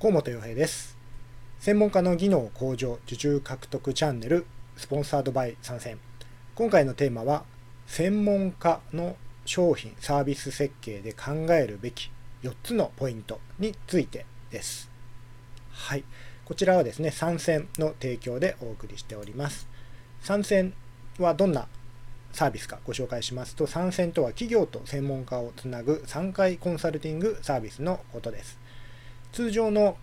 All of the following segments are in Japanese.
河本洋平です。専門家の技能向上受注獲得チャンネルスポンサードバイ参戦。今回のテーマは専門家の商品サービス設計で考えるべき4つのポイントについてです。はい。こちらはですね、参戦の提供でお送りしております。参戦はどんなサービスかご紹介しますと、参戦とは企業と専門家をつなぐ3回コンサルティングサービスのことです。通常の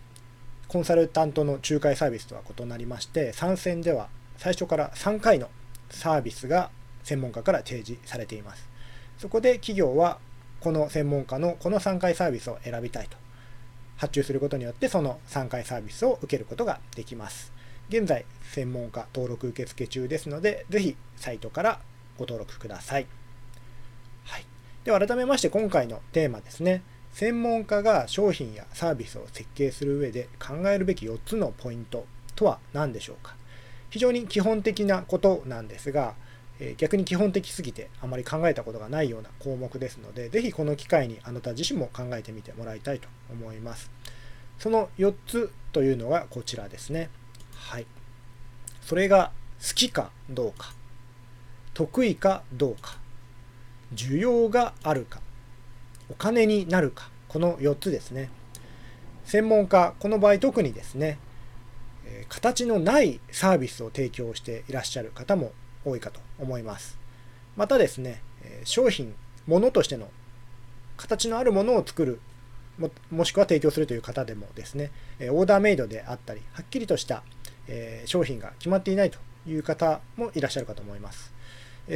コンサルタントの仲介サービスとは異なりまして、参戦では最初から3回のサービスが専門家から提示されています。そこで企業はこの専門家のこの3回サービスを選びたいと発注することによってその3回サービスを受けることができます。現在、専門家登録受付中ですので、ぜひサイトからご登録ください。はい。では改めまして今回のテーマですね。専門家が商品やサービスを設計する上で考えるべき4つのポイントとは何でしょうか？非常に基本的なことなんですが、え逆に基本的すぎてあまり考えたことがないような項目ですので、ぜひこの機会にあなた自身も考えてみてもらいたいと思います。その4つというのがこちらですね。はい。それが好きかどうか、得意かどうか、需要があるか、お金になるか、この4つですね。専門家、この場合特にですね、形のないサービスを提供していらっしゃる方も多いかと思います。またですね、商品、物としての形のあるものを作るももしくは提供するという方でもですね、オーダーメイドであったり、はっきりとした、商品が決まっていないという方もいらっしゃるかと思います。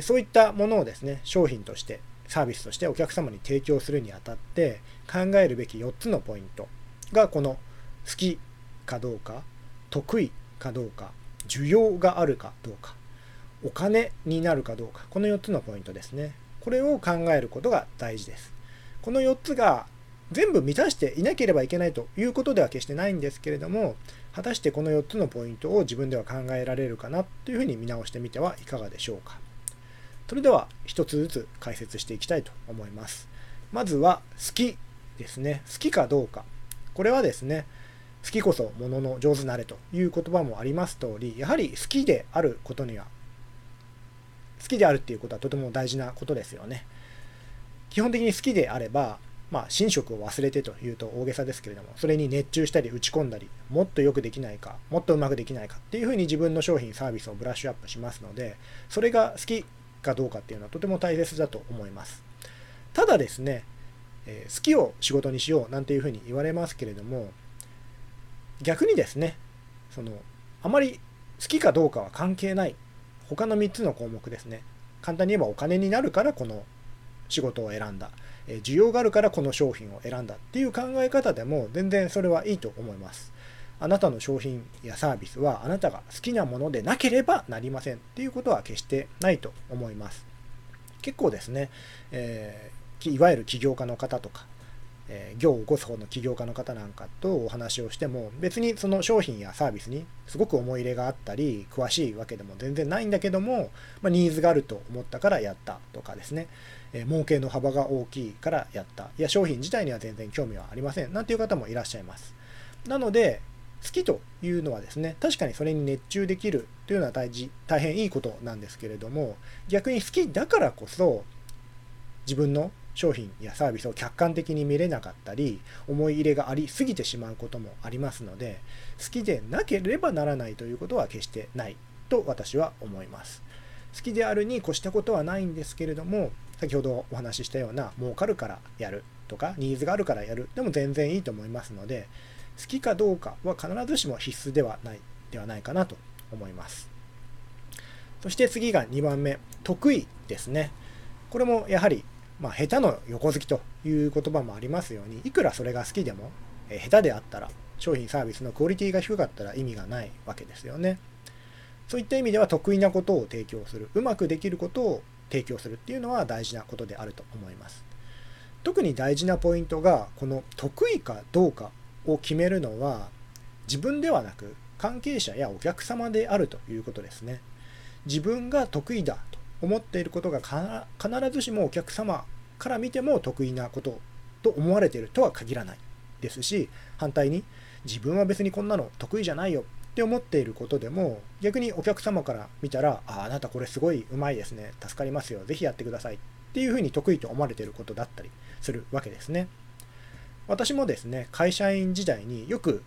そういったものをですね、商品として、サービスとしてお客様に提供するにあたって考えるべき4つのポイントがこの好きかどうか、得意かどうか、需要があるかどうか、お金になるかどうか、この4つのポイントですね。これを考えることが大事です。この4つが全部満たしていなければいけないということでは決してないんですけれども、果たしてこの4つのポイントを自分では考えられるかなというふうに見直してみてはいかがでしょうか。それでは一つずつ解説していきたいと思います。まずは好きですね。好きかどうか。これはですね、好きこそものの上手なれという言葉もあります通り、やはり好きであることには、好きであるっていうことはとても大事なことですよね。基本的に好きであれば、まあ、寝食を忘れてというと大げさですけれども、それに熱中したり打ち込んだり、もっとよくできないか、もっとうまくできないかっていうふうに自分の商品、サービスをブラッシュアップしますので、それが好きかどうかっていうのはとても大切だと思います。ただですね、え好きを仕事にしようなんていうふうに言われますけれども、逆にですね、その、あまり好きかどうかは関係ない他の3つの項目ですね。簡単に言えばお金になるからこの仕事を選んだ。え需要があるからこの商品を選んだっていう考え方でも全然それはいいと思います。あなたの商品やサービスはあなたが好きなものでなければなりませんっていうことは決してないと思います。結構ですね、えーいわゆる起業家の方とか、えー業を起こす方の起業家の方なんかとお話をしても別にその商品やサービスにすごく思い入れがあったり詳しいわけでも全然ないんだけども、まあ、ニーズがあると思ったからやったとかですね、えー儲けの幅が大きいからやった。いや商品自体には全然興味はありません。なんていう方もいらっしゃいます。なので好きというのはですね確かにそれに熱中できるというのは大事大変いいことなんですけれども逆に好きだからこそ自分の商品やサービスを客観的に見れなかったり思い入れがありすぎてしまうこともありますので好きでなければならないということは決してないと私は思います。好きであるに越したことはないんですけれども先ほどお話ししたような儲かるからやるとかニーズがあるからやるでも全然いいと思いますので好きかどうかは必ずしも必須ではないではないかなと思いますそして次が2番目得意ですねこれもやはりまあ、下手の横好きという言葉もありますように、いくらそれが好きでも、え下手であったら、商品サービスのクオリティが低かったら意味がないわけですよね。そういった意味では得意なことを提供する、うまくできることを提供するっていうのは大事なことであると思います。特に大事なポイントが、この得意かどうかを決めるのは、自分ではなく関係者やお客様であるということですね。自分が得意だと思っていることが必ずしもお客様から見ても得意なことと思われているとは限らないですし反対に自分は別にこんなの得意じゃないよって思っていることでも逆にお客様から見たらああなたこれすごいうまいですね。助かりますよ。是非やってください。っていうふうに得意と思われていることだったりするわけですね。私もですね会社員時代によく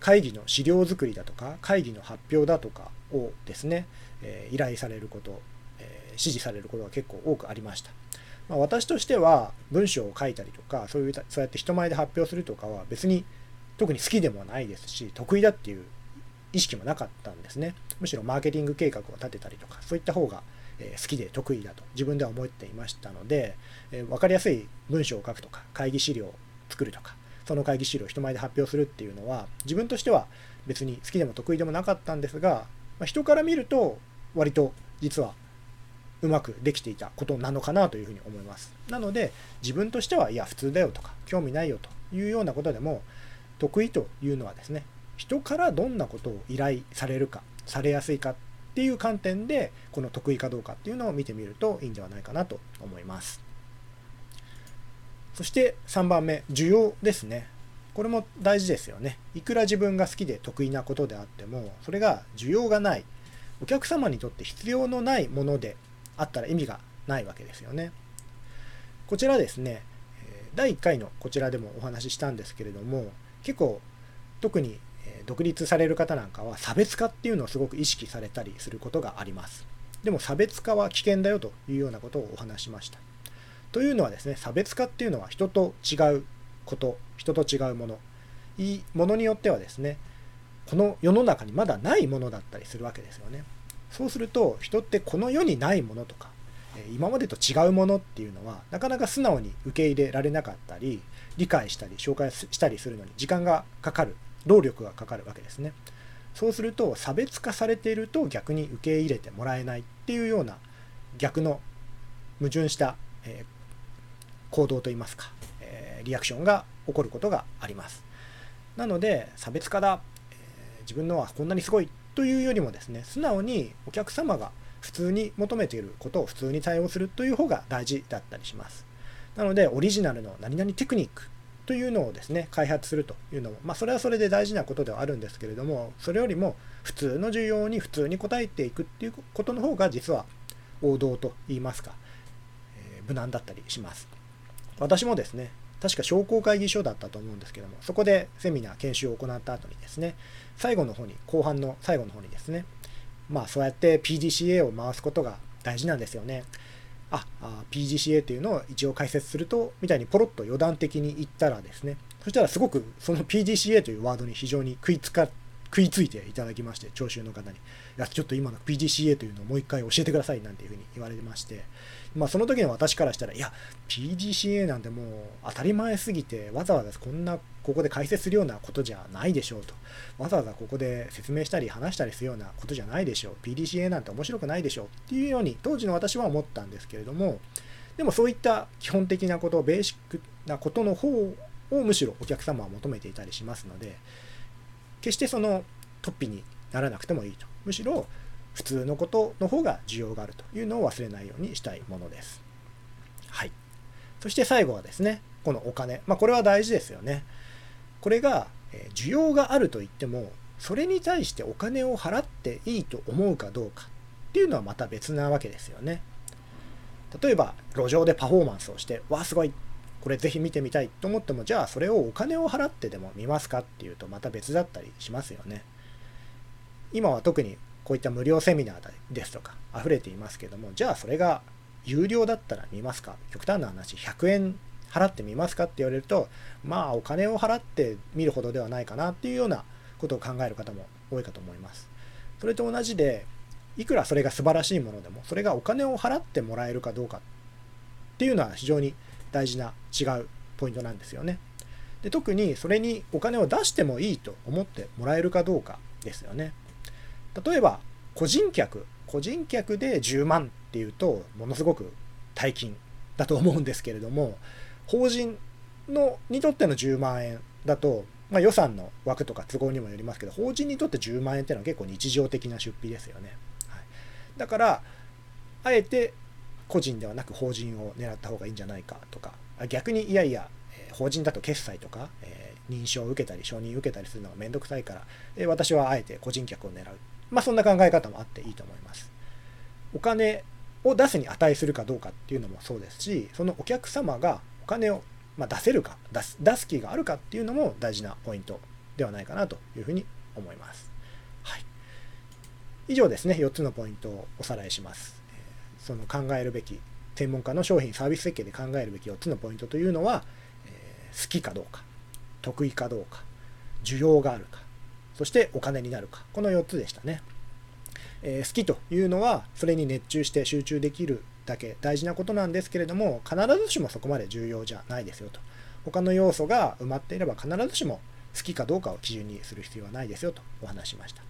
会議の資料作りだとか会議の発表だとかをですね、え、依頼されること、えー、指示されることが結構多くありました。まあ、私としては文章を書いたりとかそういうそうやって人前で発表するとかは別に特に好きでもないですし得意だっていう意識もなかったんですねむしろマーケティング計画を立てたりとかそういった方が好きで得意だと自分では思っていましたので分かりやすい文章を書くとか会議資料作るとかその会議資料を人前で発表するっていうのは自分としては別に好きでも得意でもなかったんですが、まあ、人から見ると割と実はうまくできていたことなのかなというふうに思います。なので自分としてはいや普通だよとか興味ないよというようなことでも得意というのはですね人からどんなことを依頼されるかされやすいかっていう観点でこの得意かどうかっていうのを見てみるといいんではないかなと思います。そして3番目、需要ですね。これも大事ですよね。いくら自分が好きで得意なことであっても、それが需要がない、お客様にとって必要のないものであったら意味がないわけですよね。こちらですね、第1回のこちらでもお話ししたんですけれども、結構特に独立される方なんかは差別化っていうのをすごく意識されたりすることがあります。でも差別化は危険だよというようなことをお話しました。というのはですね、差別化っていうのは人と違うこと、人と違うもの、いいものによってはですね、この世の中にまだないものだったりするわけですよね。そうすると、人ってこの世にないものとか、今までと違うものっていうのは、なかなか素直に受け入れられなかったり、理解したり、紹介したりするのに時間がかかる、労力がかかるわけですね。そうすると、差別化されていると逆に受け入れてもらえないっていうような逆の矛盾した、行動といいますか、えリアクションが起こることがあります。なので、差別化だ、え自分のはこんなにすごいというよりもですね、素直にお客様が普通に求めていることを普通に対応するという方が大事だったりします。なので、オリジナルの何々テクニックというのをですね、開発するというのも、まあ、それはそれで大事なことではあるんですけれども、それよりも普通の需要に普通に応えていくっていうことの方が実は王道と言いますか、えー、無難だったりします。私もですね、確か商工会議所だったと思うんですけども、そこでセミナー、研修を行った後にですね、最後の方に、後半の最後の方にですね、まあそうやって PDCA を回すことが大事なんですよね。あ、あ PGCA っていうのを一応解説すると、みたいにポロッと余談的に言ったらですね、そしたらすごくその PGCA というワードに非常に食いつか食いついていただきまして、聴衆の方に、いや、ちょっと今の PGCA というのをもう一回教えてくださいなんていうふうに言われまして、まあ、その時の私からしたら、いや、PDCA なんてもう当たり前すぎて、わざわざこんな、ここで解説するようなことじゃないでしょうと。わざわざここで説明したり話したりするようなことじゃないでしょう。PDCA なんて面白くないでしょう。っていうように、当時の私は思ったんですけれども、でもそういった基本的なこと、ベーシックなことの方をむしろお客様は求めていたりしますので、決してその突飛にならなくてもいいと。むしろ、普通のことの方が需要があるというのを忘れないようにしたいものです。はい。そして最後はですね、このお金。まあ、これは大事ですよね。これが、え需要があると言っても、それに対してお金を払っていいと思うかどうかっていうのはまた別なわけですよね。例えば、路上でパフォーマンスをして、わあ、すごい、これぜひ見てみたいと思っても、じゃあそれをお金を払ってでも見ますかっていうとまた別だったりしますよね。今は特にこういった無料セミナーですとか溢れていますけどもじゃあそれが有料だったら見ますか？極端な話100円払ってみますかって言われるとまあお金を払って見るほどではないかなっていうようなことを考える方も多いかと思います。それと同じでいくらそれが素晴らしいものでもそれがお金を払ってもらえるかどうかっていうのは非常に大事な違うポイントなんですよね。で特にそれにお金を出してもいいと思ってもらえるかどうかですよね。例えば個人客個人客で10万っていうとものすごく大金だと思うんですけれども法人のにとっての10万円だと、まあ、予算の枠とか都合にもよりますけど法人にとって10万円っていうのは結構日常的な出費ですよね、はい、だからあえて個人ではなく法人を狙った方がいいんじゃないかとか逆にいやいや法人だと決済とか、え認証を受けたり承認受けたりするのがめんどくさいから、え私はあえて個人客を狙う。まあそんな考え方もあっていいと思います。お金を出すに値するかどうかっていうのもそうですし、そのお客様がお金をま出せるか出す、出す気があるかっていうのも大事なポイントではないかなというふうに思います。はい。以上ですね、4つのポイントをおさらいします。その考えるべき、専門家の商品サービス設計で考えるべき4つのポイントというのは、え好きかどうか、得意かどうか、需要があるか、そしてお金になるか、この4つでしたね。えー、好きというのは、それに熱中して集中できるだけ大事なことなんですけれども、必ずしもそこまで重要じゃないですよと。他の要素が埋まっていれば必ずしも好きかどうかを基準にする必要はないですよとお話しました。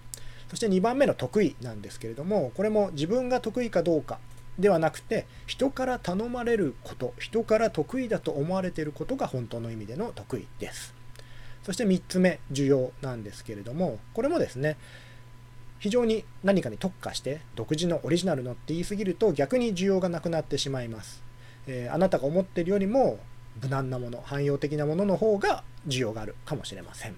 そして2番目の得意なんですけれども、これも自分が得意かどうかではなくて、人から頼まれること、人から得意だと思われていることが本当の意味での得意です。そして3つ目、需要なんですけれども、これもですね、非常に何かに特化して独自のオリジナルのって言い過ぎると逆に需要がなくなってしまいます。えー、あなたが思ってるよりも無難なもの、汎用的なものの方が需要があるかもしれません。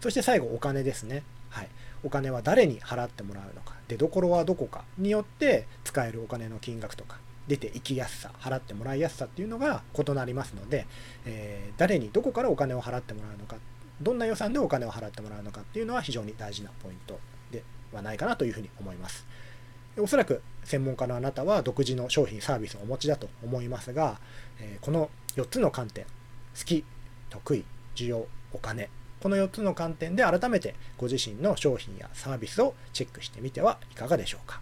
そして最後、お金ですね。はい。お金は誰に払ってもらうのか、出どころはどこかによって使えるお金の金額とか、出て行きやすさ、払ってもらいやすさっていうのが異なりますので、えー、誰にどこからお金を払ってもらうのか、どんな予算でお金を払ってもらうのかっていうのは非常に大事なポイントではないかなというふうに思います。おそらく専門家のあなたは独自の商品サービスをお持ちだと思いますが、えー、この4つの観点、好き、得意、需要、お金、この4つの観点で改めてご自身の商品やサービスをチェックしてみてはいかがでしょうか。